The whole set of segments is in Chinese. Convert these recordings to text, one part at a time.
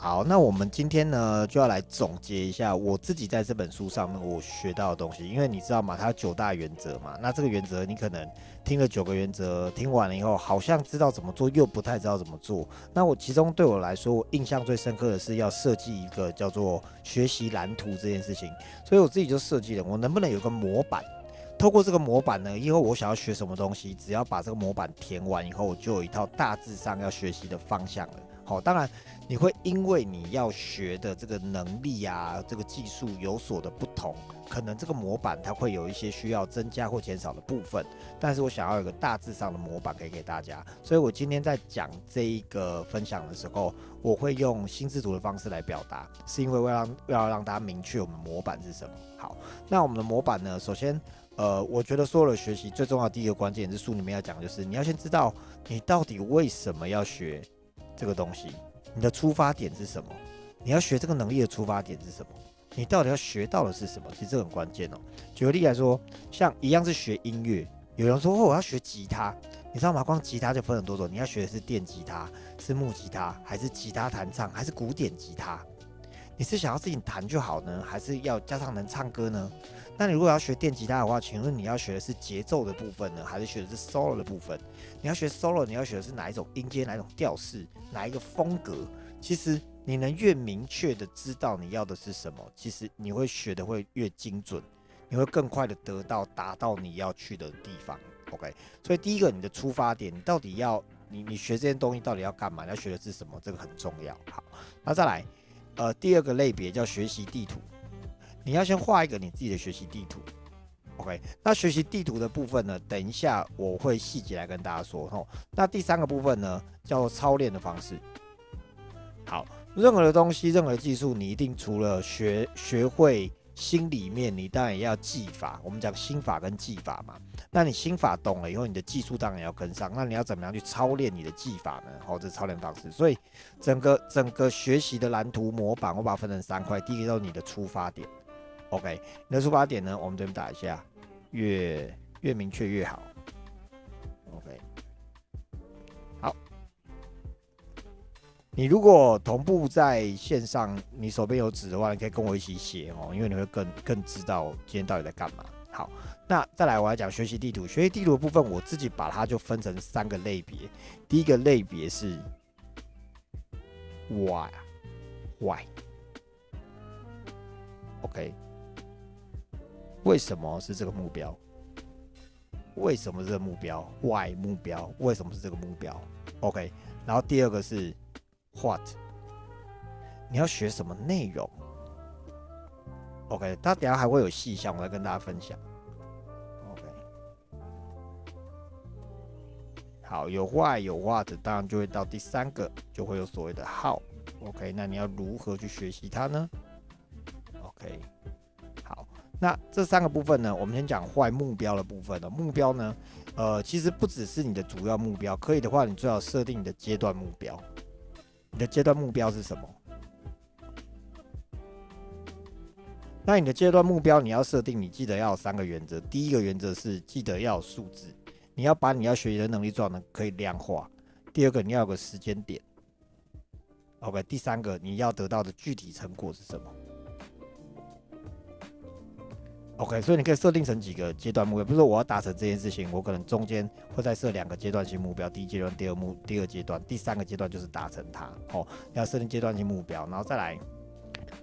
好，那我们今天呢就要来总结一下我自己在这本书上面我学到的东西，因为你知道嘛？它有九大原则嘛。那这个原则你可能听了九个原则，听完了以后好像知道怎么做，又不太知道怎么做。那我其中对我来说，我印象最深刻的是要设计一个叫做学习蓝图这件事情，所以我自己就设计了，我能不能有个模板？透过这个模板呢，以后我想要学什么东西，只要把这个模板填完以后，我就有一套大致上要学习的方向了。好，当然你会因为你要学的这个能力啊，这个技术有所的不同，可能这个模板它会有一些需要增加或减少的部分。但是我想要有个大致上的模板可以给大家，所以我今天在讲这一个分享的时候，我会用心智图的方式来表达，是因为为让要让大家明确我们模板是什么。好，那我们的模板呢，首先，呃，我觉得所有的学习最重要的第一个关键是书里面要讲，就是你要先知道你到底为什么要学。这个东西，你的出发点是什么？你要学这个能力的出发点是什么？你到底要学到的是什么？其实这很关键哦。举个例来说，像一样是学音乐，有人说哦我要学吉他，你知道吗？光吉他就分很多种，你要学的是电吉他、是木吉他，还是吉他弹唱，还是古典吉他？你是想要自己弹就好呢，还是要加上能唱歌呢？那你如果要学电吉他的话，请问你要学的是节奏的部分呢，还是学的是 solo 的部分？你要学 solo，你要学的是哪一种音阶、哪一种调式、哪一个风格？其实你能越明确的知道你要的是什么，其实你会学的会越精准，你会更快的得到达到你要去的地方。OK，所以第一个你的出发点，你到底要你你学这件东西到底要干嘛？你要学的是什么？这个很重要。好，那再来，呃，第二个类别叫学习地图。你要先画一个你自己的学习地图，OK？那学习地图的部分呢？等一下我会细节来跟大家说吼。那第三个部分呢，叫做操练的方式。好，任何的东西，任何技术，你一定除了学学会心里面，你当然也要技法。我们讲心法跟技法嘛。那你心法懂了以后，你的技术当然要跟上。那你要怎么样去操练你的技法呢？好，这是操练方式。所以整个整个学习的蓝图模板，我把它分成三块。第一个是你的出发点。OK，你的出发点呢？我们这边打一下，越越明确越好。你如果同步在线上，你手边有纸的话，你可以跟我一起写哦，因为你会更更知道今天到底在干嘛。好，那再来我来讲学习地图。学习地图的部分，我自己把它就分成三个类别。第一个类别是 Why，Why，OK。为什么是这个目标？为什么这个目标？Why 目标？为什么是这个目标？OK，然后第二个是 What，你要学什么内容？OK，他等下还会有细项，我来跟大家分享。OK，好，有 Why 有 What，当然就会到第三个，就会有所谓的 How。OK，那你要如何去学习它呢？OK 好。那这三个部分呢，我们先讲坏目标的部分的目标呢，呃，其实不只是你的主要目标，可以的话，你最好设定你的阶段目标。你的阶段目标是什么？那你的阶段目标你要设定，你记得要有三个原则。第一个原则是记得要有数字，你要把你要学习的能力做到可以量化。第二个你要有个时间点。OK，第三个你要得到的具体成果是什么？OK，所以你可以设定成几个阶段目标，比如说我要达成这件事情，我可能中间会再设两个阶段性目标，第一阶段、第二目、第二阶段、第三个阶段就是达成它。哦，要设定阶段性目标，然后再来，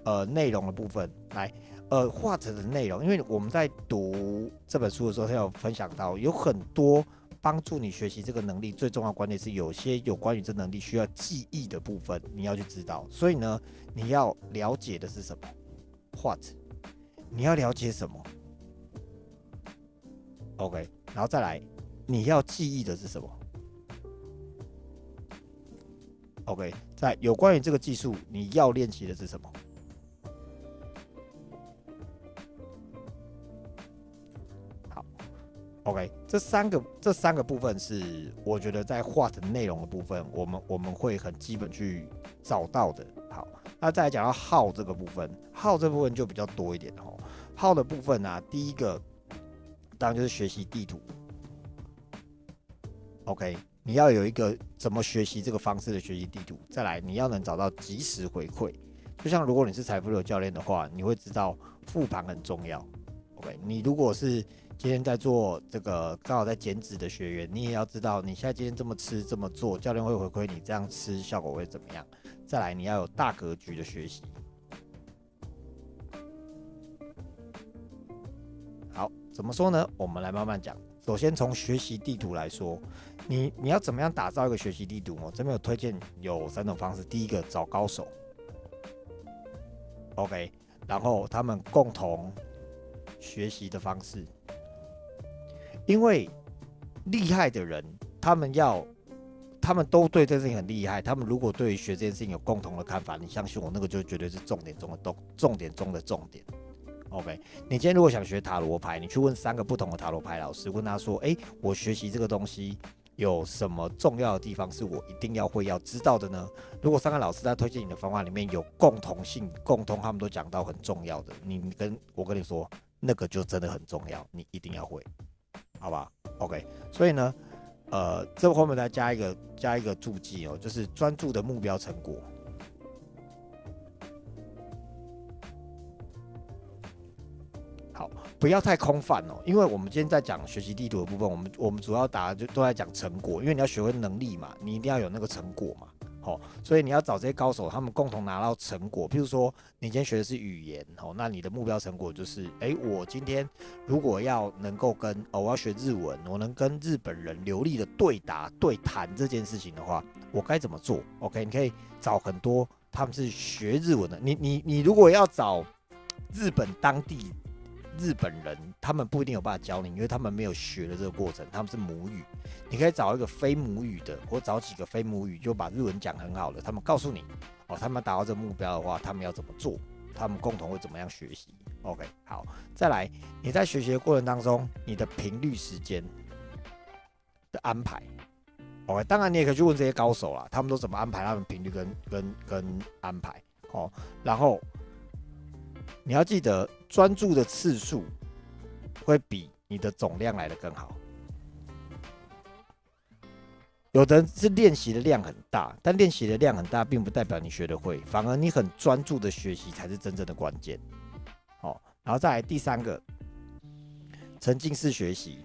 呃，内容的部分，来，呃，画成的内容，因为我们在读这本书的时候，他有分享到，有很多帮助你学习这个能力最重要观点是，有些有关于这能力需要记忆的部分，你要去知道。所以呢，你要了解的是什么？What？你要了解什么？OK，然后再来，你要记忆的是什么？OK，在有关于这个技术，你要练习的是什么？好，OK，这三个这三个部分是我觉得在画的内容的部分，我们我们会很基本去找到的。好，那再来讲到耗这个部分，耗这部分就比较多一点哦。耗的部分啊，第一个当然就是学习地图。OK，你要有一个怎么学习这个方式的学习地图。再来，你要能找到及时回馈。就像如果你是财富流教练的话，你会知道复盘很重要。OK，你如果是今天在做这个刚好在减脂的学员，你也要知道你现在今天这么吃这么做，教练会回馈你这样吃效果会怎么样。再来，你要有大格局的学习。好，怎么说呢？我们来慢慢讲。首先从学习地图来说，你你要怎么样打造一个学习地图？我这边有推荐有三种方式。第一个，找高手，OK，然后他们共同学习的方式，因为厉害的人，他们要，他们都对这件事情很厉害。他们如果对于学这件事情有共同的看法，你相信我，那个就绝对是重点中的重重点中的重点。OK，你今天如果想学塔罗牌，你去问三个不同的塔罗牌老师，问他说：“诶，我学习这个东西有什么重要的地方是我一定要会要知道的呢？”如果三个老师在推荐你的方法里面有共同性，共同他们都讲到很重要的，你跟我跟你说，那个就真的很重要，你一定要会，好吧？OK，所以呢，呃，这后面再加一个加一个注记哦，就是专注的目标成果。好不要太空泛哦，因为我们今天在讲学习地图的部分，我们我们主要答就都在讲成果，因为你要学会能力嘛，你一定要有那个成果嘛，哦，所以你要找这些高手，他们共同拿到成果。譬如说，你今天学的是语言，哦，那你的目标成果就是，诶，我今天如果要能够跟，哦，我要学日文，我能跟日本人流利的对答对谈这件事情的话，我该怎么做？OK，你可以找很多他们是学日文的，你你你如果要找日本当地。日本人他们不一定有办法教你，因为他们没有学的这个过程，他们是母语。你可以找一个非母语的，或找几个非母语就把日文讲很好的，他们告诉你哦，他们达到这个目标的话，他们要怎么做，他们共同会怎么样学习。OK，好，再来，你在学习的过程当中，你的频率时间的安排，OK，当然你也可以去问这些高手啦，他们都怎么安排他们频率跟跟跟安排哦，然后。你要记得，专注的次数会比你的总量来的更好。有的是练习的量很大，但练习的量很大，并不代表你学的会，反而你很专注的学习才是真正的关键。好，然后再来第三个，沉浸式学习，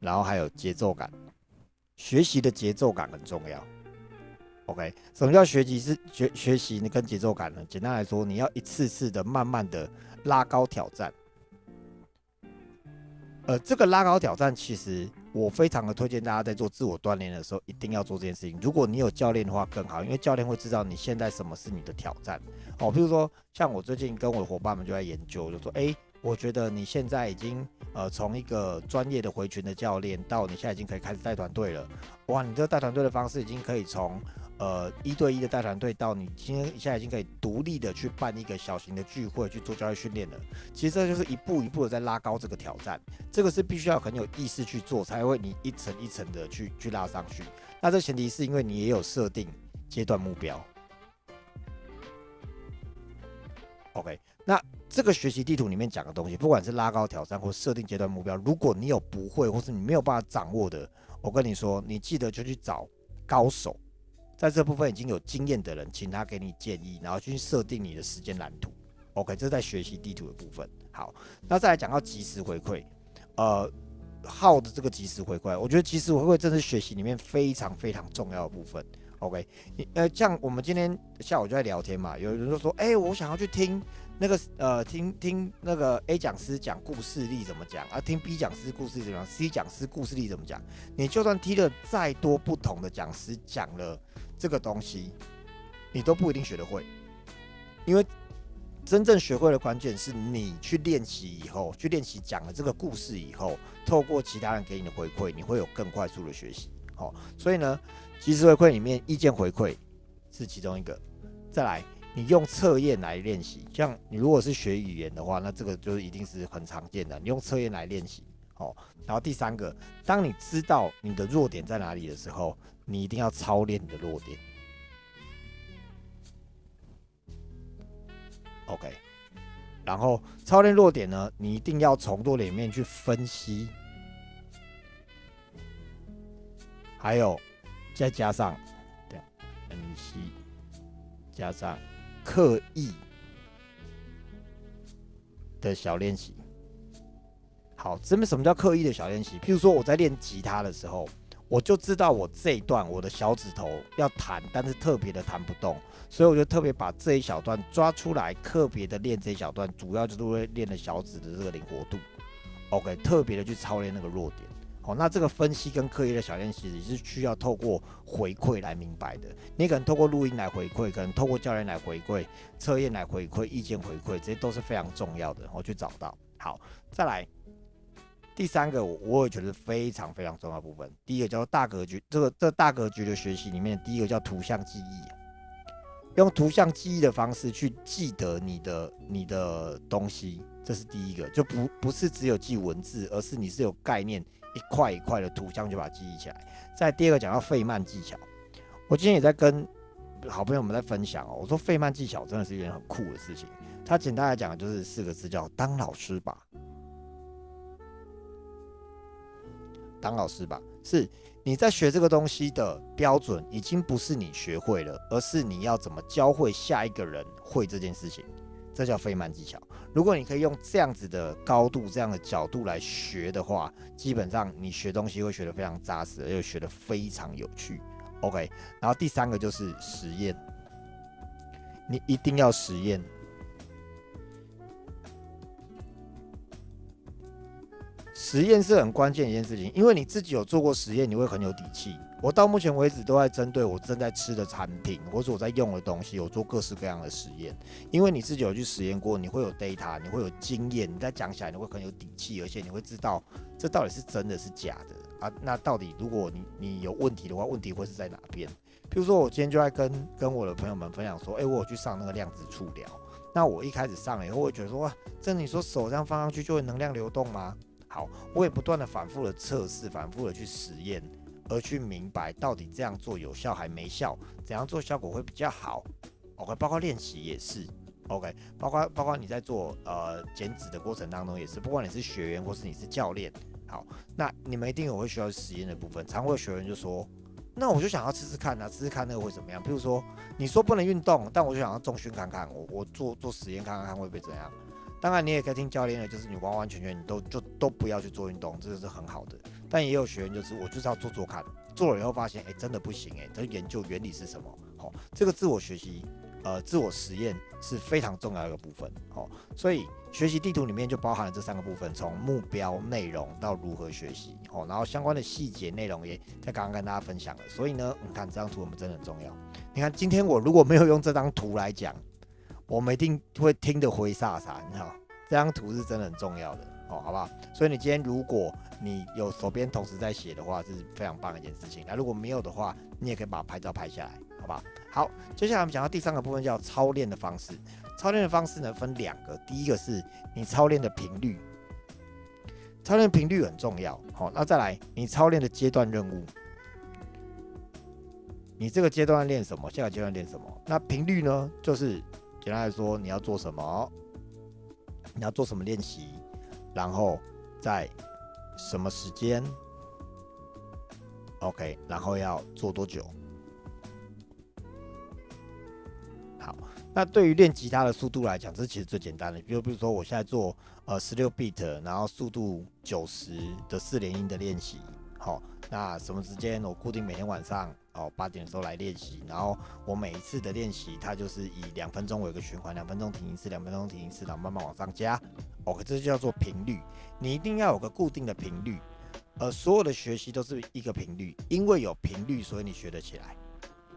然后还有节奏感，学习的节奏感很重要。OK，什么叫学习是学学习呢？跟节奏感呢？简单来说，你要一次次的慢慢的拉高挑战。呃，这个拉高挑战，其实我非常的推荐大家在做自我锻炼的时候，一定要做这件事情。如果你有教练的话更好，因为教练会知道你现在什么是你的挑战。哦，比如说像我最近跟我的伙伴们就在研究，就说，哎，我觉得你现在已经呃从一个专业的回群的教练，到你现在已经可以开始带团队了。哇，你这个带团队的方式已经可以从呃，一对一的带团队到你今天现在已经可以独立的去办一个小型的聚会去做教育训练了。其实这就是一步一步的在拉高这个挑战，这个是必须要很有意识去做，才会你一层一层的去去拉上去。那这前提是因为你也有设定阶段目标。OK，那这个学习地图里面讲的东西，不管是拉高挑战或设定阶段目标，如果你有不会或是你没有办法掌握的，我跟你说，你记得就去找高手。在这部分已经有经验的人，请他给你建议，然后去设定你的时间蓝图。OK，这是在学习地图的部分。好，那再来讲到及时回馈，呃，号的这个及时回馈，我觉得及时回馈真是学习里面非常非常重要的部分。OK，呃，像我们今天下午就在聊天嘛，有人就说，哎，我想要去听那个呃，听听那个 A 讲师讲故事力怎么讲啊，听 B 讲师故事力怎么样，C 讲师故事力怎么讲？你就算听了再多不同的讲师讲了。这个东西你都不一定学得会，因为真正学会的关键是你去练习以后，去练习讲了这个故事以后，透过其他人给你的回馈，你会有更快速的学习。好，所以呢，即时回馈里面意见回馈是其中一个。再来，你用测验来练习，像你如果是学语言的话，那这个就是一定是很常见的，你用测验来练习。好，然后第三个，当你知道你的弱点在哪里的时候。你一定要操练你的弱点，OK。然后操练弱点呢，你一定要从弱点里面去分析还有再加上对分析，加上刻意的小练习。好，这边什么叫刻意的小练习？譬如说我在练吉他的时候，我就知道我这一段我的小指头要弹，但是特别的弹不动，所以我就特别把这一小段抓出来，特别的练这一小段，主要就是为练的小指的这个灵活度。OK，特别的去操练那个弱点。好，那这个分析跟刻意的小练习是需要透过回馈来明白的。你可能透过录音来回馈，可能透过教练来回馈、测验来回馈、意见回馈，这些都是非常重要的。我去找到。好，再来。第三个，我我也觉得非常非常重要部分。第一个叫做大格局，这个这大格局的学习里面，第一个叫图像记忆，用图像记忆的方式去记得你的你的东西，这是第一个，就不不是只有记文字，而是你是有概念，一块一块的图像就把它记忆起来。在第二个讲到费曼技巧，我今天也在跟好朋友们在分享哦，我说费曼技巧真的是一件很酷的事情。它简单来讲就是四个字，叫当老师吧。当老师吧，是你在学这个东西的标准，已经不是你学会了，而是你要怎么教会下一个人会这件事情，这叫费曼技巧。如果你可以用这样子的高度、这样的角度来学的话，基本上你学东西会学得非常扎实，而且学得非常有趣。OK，然后第三个就是实验，你一定要实验。实验是很关键一件事情，因为你自己有做过实验，你会很有底气。我到目前为止都在针对我正在吃的产品，或者我在用的东西，有做各式各样的实验。因为你自己有去实验过，你会有 data，你会有经验，你在讲起来你会很有底气，而且你会知道这到底是真的是假的啊？那到底如果你你有问题的话，问题会是在哪边？譬如说我今天就在跟跟我的朋友们分享说，哎，我有去上那个量子触疗。那我一开始上了以后，我会觉得说，哇，这你说手这样放上去就会能量流动吗？好，我也不断的反复的测试，反复的去实验，而去明白到底这样做有效还没效，怎样做效果会比较好。OK，包括练习也是。OK，包括包括你在做呃减脂的过程当中也是，不管你是学员或是你是教练，好，那你们一定有会需要实验的部分。常会有学员就说，那我就想要吃吃看啊，吃吃看那个会怎么样？比如说你说不能运动，但我就想要重训看看，我我做做实验看看看会不会怎样。当然，你也可以听教练的，就是你完完全全你都就都不要去做运动，这个是很好的。但也有学员就是，我就是要做做看，做了以后发现，哎，真的不行，哎，这研究原理是什么？好，这个自我学习，呃，自我实验是非常重要的一个部分。好，所以学习地图里面就包含了这三个部分，从目标、内容到如何学习，哦，然后相关的细节内容也在刚刚跟大家分享了。所以呢，你看这张图我们真的很重要。你看今天我如果没有用这张图来讲。我们一定会听得灰飒飒，你知道这张图是真的很重要的哦，好不好？所以你今天如果你有手边同时在写的话，是非常棒的一件事情。那如果没有的话，你也可以把拍照拍下来，好不好？好，接下来我们讲到第三个部分，叫操练的方式。操练的方式呢，分两个，第一个是你操练的频率，操练频率很重要。好，那再来你操练的阶段任务，你这个阶段练什么？下个阶段练什么？那频率呢，就是。简单来说，你要做什么？你要做什么练习？然后在什么时间？OK，然后要做多久？好，那对于练吉他的速度来讲，这其实最简单的。比如，比如说我现在做呃十六 bit，然后速度九十的四连音的练习。好，那什么时间？我固定每天晚上。哦，八点的时候来练习，然后我每一次的练习，它就是以两分钟为一个循环，两分钟停一次，两分钟停一次，然后慢慢往上加。OK，这就叫做频率。你一定要有个固定的频率，呃，所有的学习都是一个频率，因为有频率，所以你学得起来。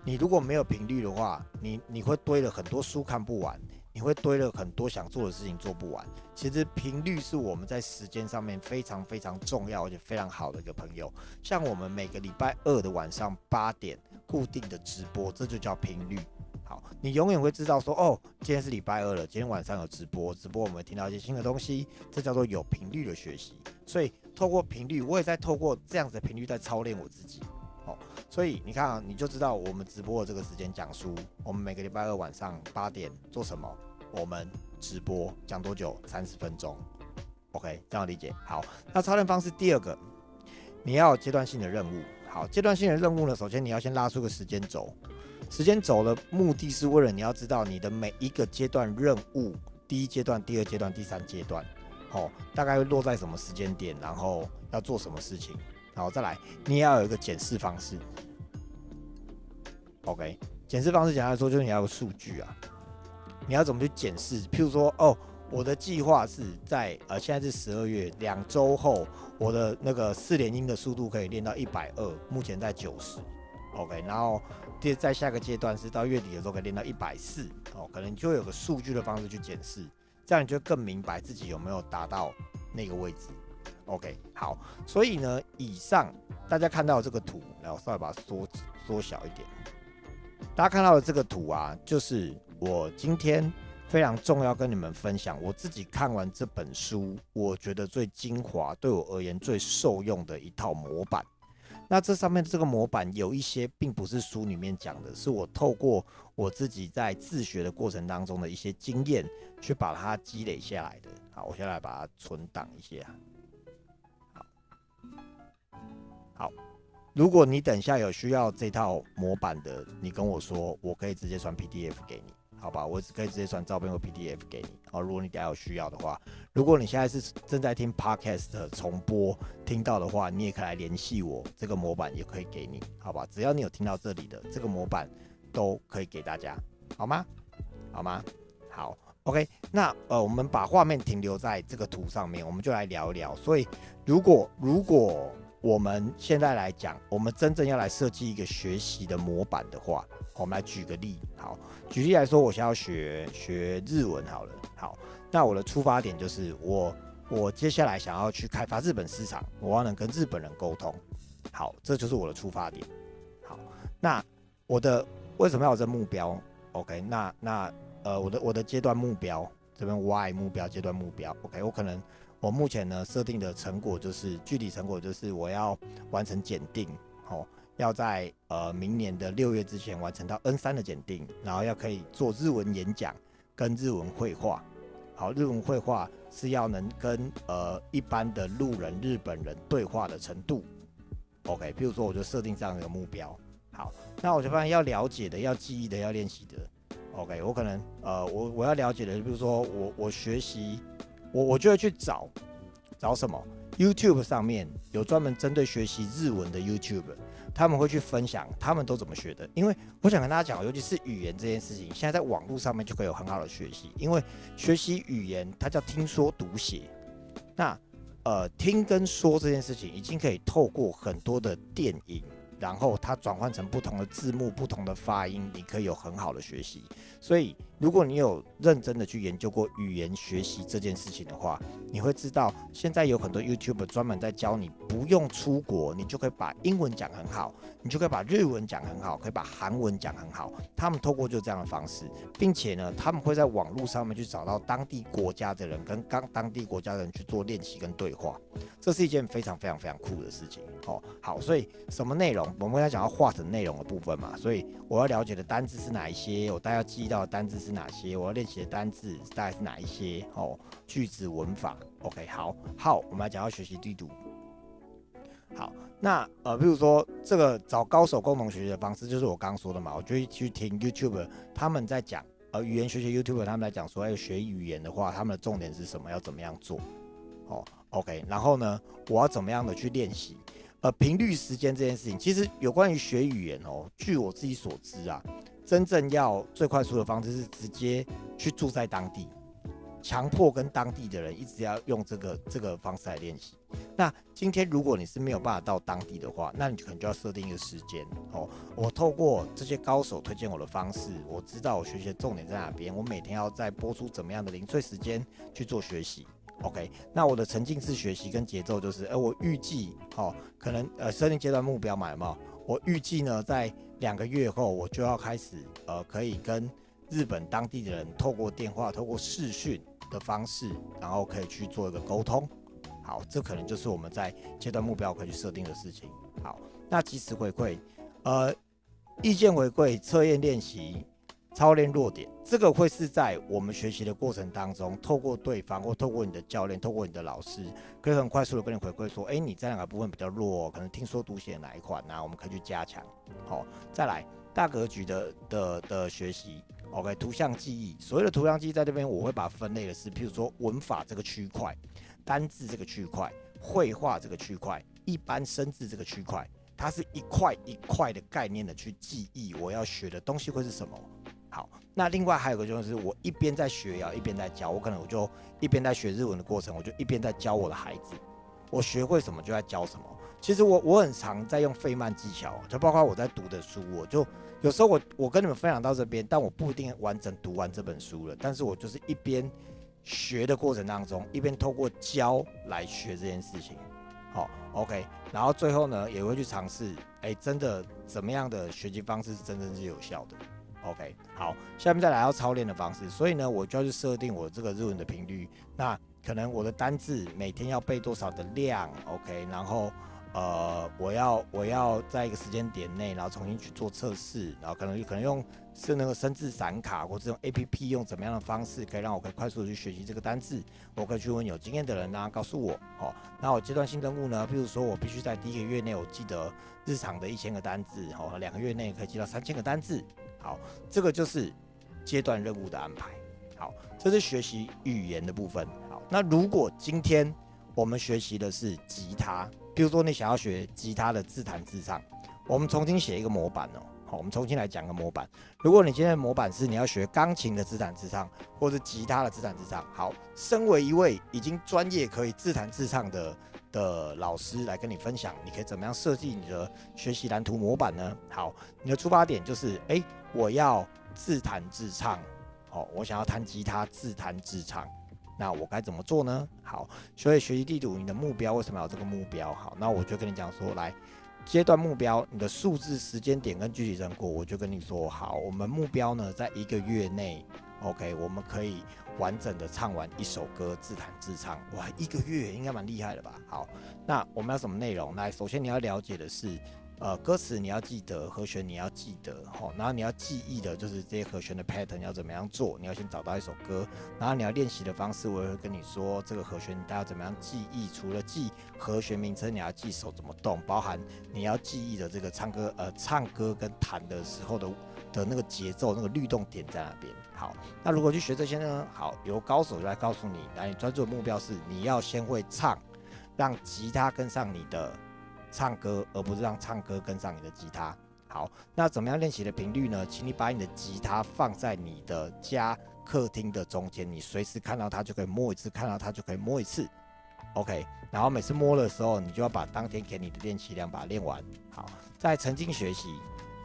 你如果没有频率的话，你你会堆了很多书看不完。你会堆了很多想做的事情做不完。其实频率是我们在时间上面非常非常重要而且非常好的一个朋友。像我们每个礼拜二的晚上八点固定的直播，这就叫频率。好，你永远会知道说，哦，今天是礼拜二了，今天晚上有直播，直播我们会听到一些新的东西，这叫做有频率的学习。所以透过频率，我也在透过这样子的频率在操练我自己。好，所以你看啊，你就知道我们直播的这个时间讲书，我们每个礼拜二晚上八点做什么？我们直播讲多久？三十分钟。OK，这样理解。好，那操练方式第二个，你要阶段性的任务。好，阶段性的任务呢，首先你要先拉出个时间轴，时间轴的目的是为了你要知道你的每一个阶段任务，第一阶段、第二阶段、第三阶段，哦，大概会落在什么时间点，然后要做什么事情，然后再来，你也要有一个检视方式。OK，检视方式简单来说就是你要有数据啊，你要怎么去检视？譬如说，哦。我的计划是在呃，现在是十二月，两周后，我的那个四连音的速度可以练到一百二，目前在九十，OK，然后第在下个阶段是到月底的时候可以练到一百四，哦，可能就会有个数据的方式去检视，这样你就更明白自己有没有达到那个位置，OK，好，所以呢，以上大家看到这个图，然后稍微把它缩缩小一点，大家看到的这个图啊，就是我今天。非常重要，跟你们分享我自己看完这本书，我觉得最精华，对我而言最受用的一套模板。那这上面这个模板有一些并不是书里面讲的，是我透过我自己在自学的过程当中的一些经验去把它积累下来的。好，我先来把它存档一下。好，好，如果你等下有需要这套模板的，你跟我说，我可以直接传 PDF 给你。好吧，我只可以直接传照片或 PDF 给你。哦，如果你等下有需要的话，如果你现在是正在听 Podcast 重播听到的话，你也可以来联系我，这个模板也可以给你。好吧，只要你有听到这里的这个模板，都可以给大家，好吗？好吗？好，OK。那呃，我们把画面停留在这个图上面，我们就来聊一聊。所以，如果如果我们现在来讲，我们真正要来设计一个学习的模板的话，我们来举个例，好，举例来说，我想要学学日文，好了，好，那我的出发点就是我我接下来想要去开发日本市场，我要能跟日本人沟通，好，这就是我的出发点，好，那我的为什么要有这目标？OK，那那呃，我的我的阶段目标这边 Y 目标阶段目标，OK，我可能我目前呢设定的成果就是具体成果就是我要完成检定，好。要在呃明年的六月之前完成到 N 三的检定，然后要可以做日文演讲跟日文绘画。好，日文绘画是要能跟呃一般的路人日本人对话的程度。OK，比如说我就设定这样一个目标。好，那我就发现要了解的、要记忆的、要练习的。OK，我可能呃我我要了解的，比如说我我学习，我我就会去找找什么 YouTube 上面有专门针对学习日文的 YouTube。他们会去分享他们都怎么学的，因为我想跟大家讲，尤其是语言这件事情，现在在网络上面就可以有很好的学习。因为学习语言，它叫听说读写，那呃听跟说这件事情，已经可以透过很多的电影。然后它转换成不同的字幕、不同的发音，你可以有很好的学习。所以，如果你有认真的去研究过语言学习这件事情的话，你会知道现在有很多 YouTube 专门在教你，不用出国，你就可以把英文讲很好，你就可以把日文讲很好，可以把韩文讲很好。他们透过就这样的方式，并且呢，他们会在网络上面去找到当地国家的人，跟刚当地国家的人去做练习跟对话。这是一件非常非常非常酷的事情。哦，好，所以什么内容？我们刚才讲到画成内容的部分嘛，所以我要了解的单字是哪一些，我大概要记到的单字是哪些，我要练习的单字大概是哪一些，哦，句子文法，OK，好，好，我们来讲到学习地图。好，那呃，比如说这个找高手共同学习的方式，就是我刚刚说的嘛，我就去听 YouTube，他们在讲，呃，语言学习 YouTube，他们来讲说，要学语言的话，他们的重点是什么，要怎么样做，哦，OK，然后呢，我要怎么样的去练习？呃，频率时间这件事情，其实有关于学语言哦。据我自己所知啊，真正要最快速的方式是直接去住在当地，强迫跟当地的人一直要用这个这个方式来练习。那今天如果你是没有办法到当地的话，那你可能就要设定一个时间哦。我透过这些高手推荐我的方式，我知道我学习的重点在哪边，我每天要在播出怎么样的零碎时间去做学习。OK，那我的沉浸式学习跟节奏就是，哎，我预计，哦，可能呃设定阶段目标嘛，有没有？我预计呢，在两个月后，我就要开始，呃，可以跟日本当地的人透过电话、透过视讯的方式，然后可以去做一个沟通。好，这可能就是我们在阶段目标可以去设定的事情。好，那及时回馈，呃，意见回馈、测验练习。操练弱点，这个会是在我们学习的过程当中，透过对方或透过你的教练，透过你的老师，可以很快速的跟你回馈说，哎，你在哪个部分比较弱？可能听说读写哪一款呢？我们可以去加强。好，再来大格局的的的学习，OK，图像记忆，所谓的图像记忆在这边我会把分类的是，譬如说文法这个区块，单字这个区块，绘画这个区块，一般生字这个区块，它是一块一块的概念的去记忆我要学的东西会是什么。好，那另外还有个就是，我一边在学，要一边在教。我可能我就一边在学日文的过程，我就一边在教我的孩子。我学会什么就在教什么。其实我我很常在用费曼技巧，就包括我在读的书，我就有时候我我跟你们分享到这边，但我不一定完整读完这本书了。但是我就是一边学的过程当中，一边透过教来学这件事情。好，OK，然后最后呢，也会去尝试，哎，真的怎么样的学习方式是真正是有效的。OK，好，下面再来到操练的方式，所以呢，我就要去设定我这个日文的频率。那可能我的单字每天要背多少的量？OK，然后呃，我要我要在一个时间点内，然后重新去做测试，然后可能可能用是那个生字闪卡或者用 APP 用怎么样的方式，可以让我可以快速的去学习这个单字。我可以去问有经验的人啊，告诉我。哦，那我阶段性任务呢？比如说我必须在第一个月内，我记得日常的一千个单字，哦，两个月内可以记到三千个单字。好，这个就是阶段任务的安排。好，这是学习语言的部分。好，那如果今天我们学习的是吉他，比如说你想要学吉他的自弹自唱，我们重新写一个模板哦。好，我们重新来讲个模板。如果你今天的模板是你要学钢琴的自弹自唱，或者吉他的自弹自唱，好，身为一位已经专业可以自弹自唱的。的老师来跟你分享，你可以怎么样设计你的学习蓝图模板呢？好，你的出发点就是，哎，我要自弹自唱，好，我想要弹吉他自弹自唱，那我该怎么做呢？好，所以学习地图，你的目标为什么要这个目标？好，那我就跟你讲说，来阶段目标，你的数字、时间点跟具体成果，我就跟你说，好，我们目标呢，在一个月内，OK，我们可以。完整的唱完一首歌，自弹自唱，哇，一个月应该蛮厉害的吧？好，那我们要什么内容？来，首先你要了解的是，呃，歌词你要记得，和弦你要记得，吼，然后你要记忆的就是这些和弦的 pattern 要怎么样做？你要先找到一首歌，然后你要练习的方式，我也会跟你说，这个和弦大家怎么样记忆？除了记和弦名称，你要记手怎么动，包含你要记忆的这个唱歌，呃，唱歌跟弹的时候的。的那个节奏，那个律动点在哪边？好，那如果去学这些呢？好，由高手来告诉你，那你专注的目标是你要先会唱，让吉他跟上你的唱歌，而不是让唱歌跟上你的吉他。好，那怎么样练习的频率呢？请你把你的吉他放在你的家客厅的中间，你随时看到它就可以摸一次，看到它就可以摸一次。OK，然后每次摸的时候，你就要把当天给你的练习量把它练完。好，在沉浸学习。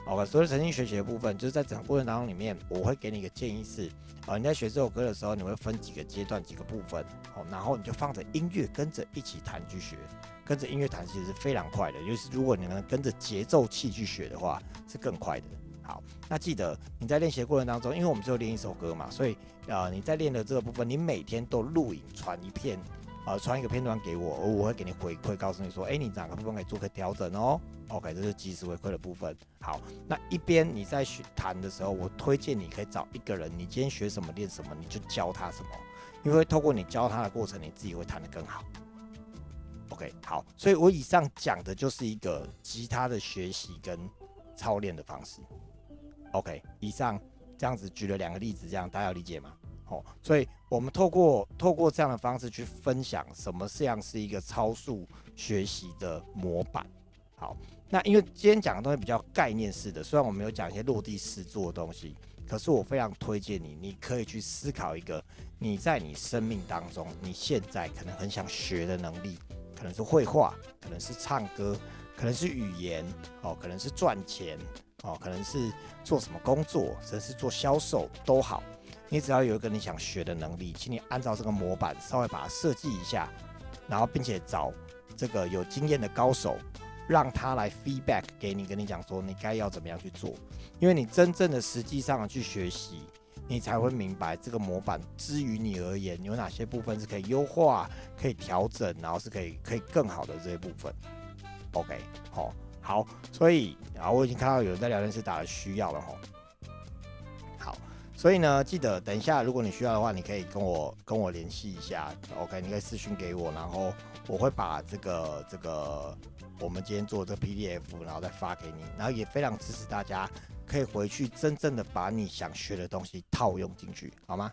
OK，所以沉浸学习的部分，就是在整个过程当中里面，我会给你一个建议是，啊，你在学这首歌的时候，你会分几个阶段、几个部分，哦，然后你就放着音乐跟着一起弹去学，跟着音乐弹其实是非常快的，尤其是如果你能跟着节奏器去学的话，是更快的。好，那记得你在练习的过程当中，因为我们只有练一首歌嘛，所以啊，你在练的这个部分，你每天都录影传一片。呃，传一个片段给我，而我会给你回馈，告诉你说，哎，你哪个部分可以做个调整哦。OK，这是及时回馈的部分。好，那一边你在学弹的时候，我推荐你可以找一个人，你今天学什么练什么，你就教他什么，因为透过你教他的过程，你自己会弹得更好。OK，好，所以我以上讲的就是一个吉他的学习跟操练的方式。OK，以上这样子举了两个例子，这样大家要理解吗？哦，所以我们透过透过这样的方式去分享什么像是一个超速学习的模板。好，那因为今天讲的东西比较概念式的，虽然我没有讲一些落地实做的东西，可是我非常推荐你，你可以去思考一个你在你生命当中你现在可能很想学的能力，可能是绘画，可能是唱歌，可能是语言，哦，可能是赚钱，哦，可能是做什么工作，甚至是做销售都好。你只要有一个你想学的能力，请你按照这个模板稍微把它设计一下，然后并且找这个有经验的高手，让他来 feedback 给你，跟你讲说你该要怎么样去做。因为你真正的实际上去学习，你才会明白这个模板之于你而言有哪些部分是可以优化、可以调整，然后是可以可以更好的这些部分。OK，好，好，所以啊，我已经看到有人在聊天室打了需要了哈。好。所以呢，记得等一下，如果你需要的话，你可以跟我跟我联系一下，OK？你可以私讯给我，然后我会把这个这个我们今天做这个 PDF，然后再发给你。然后也非常支持大家可以回去真正的把你想学的东西套用进去，好吗？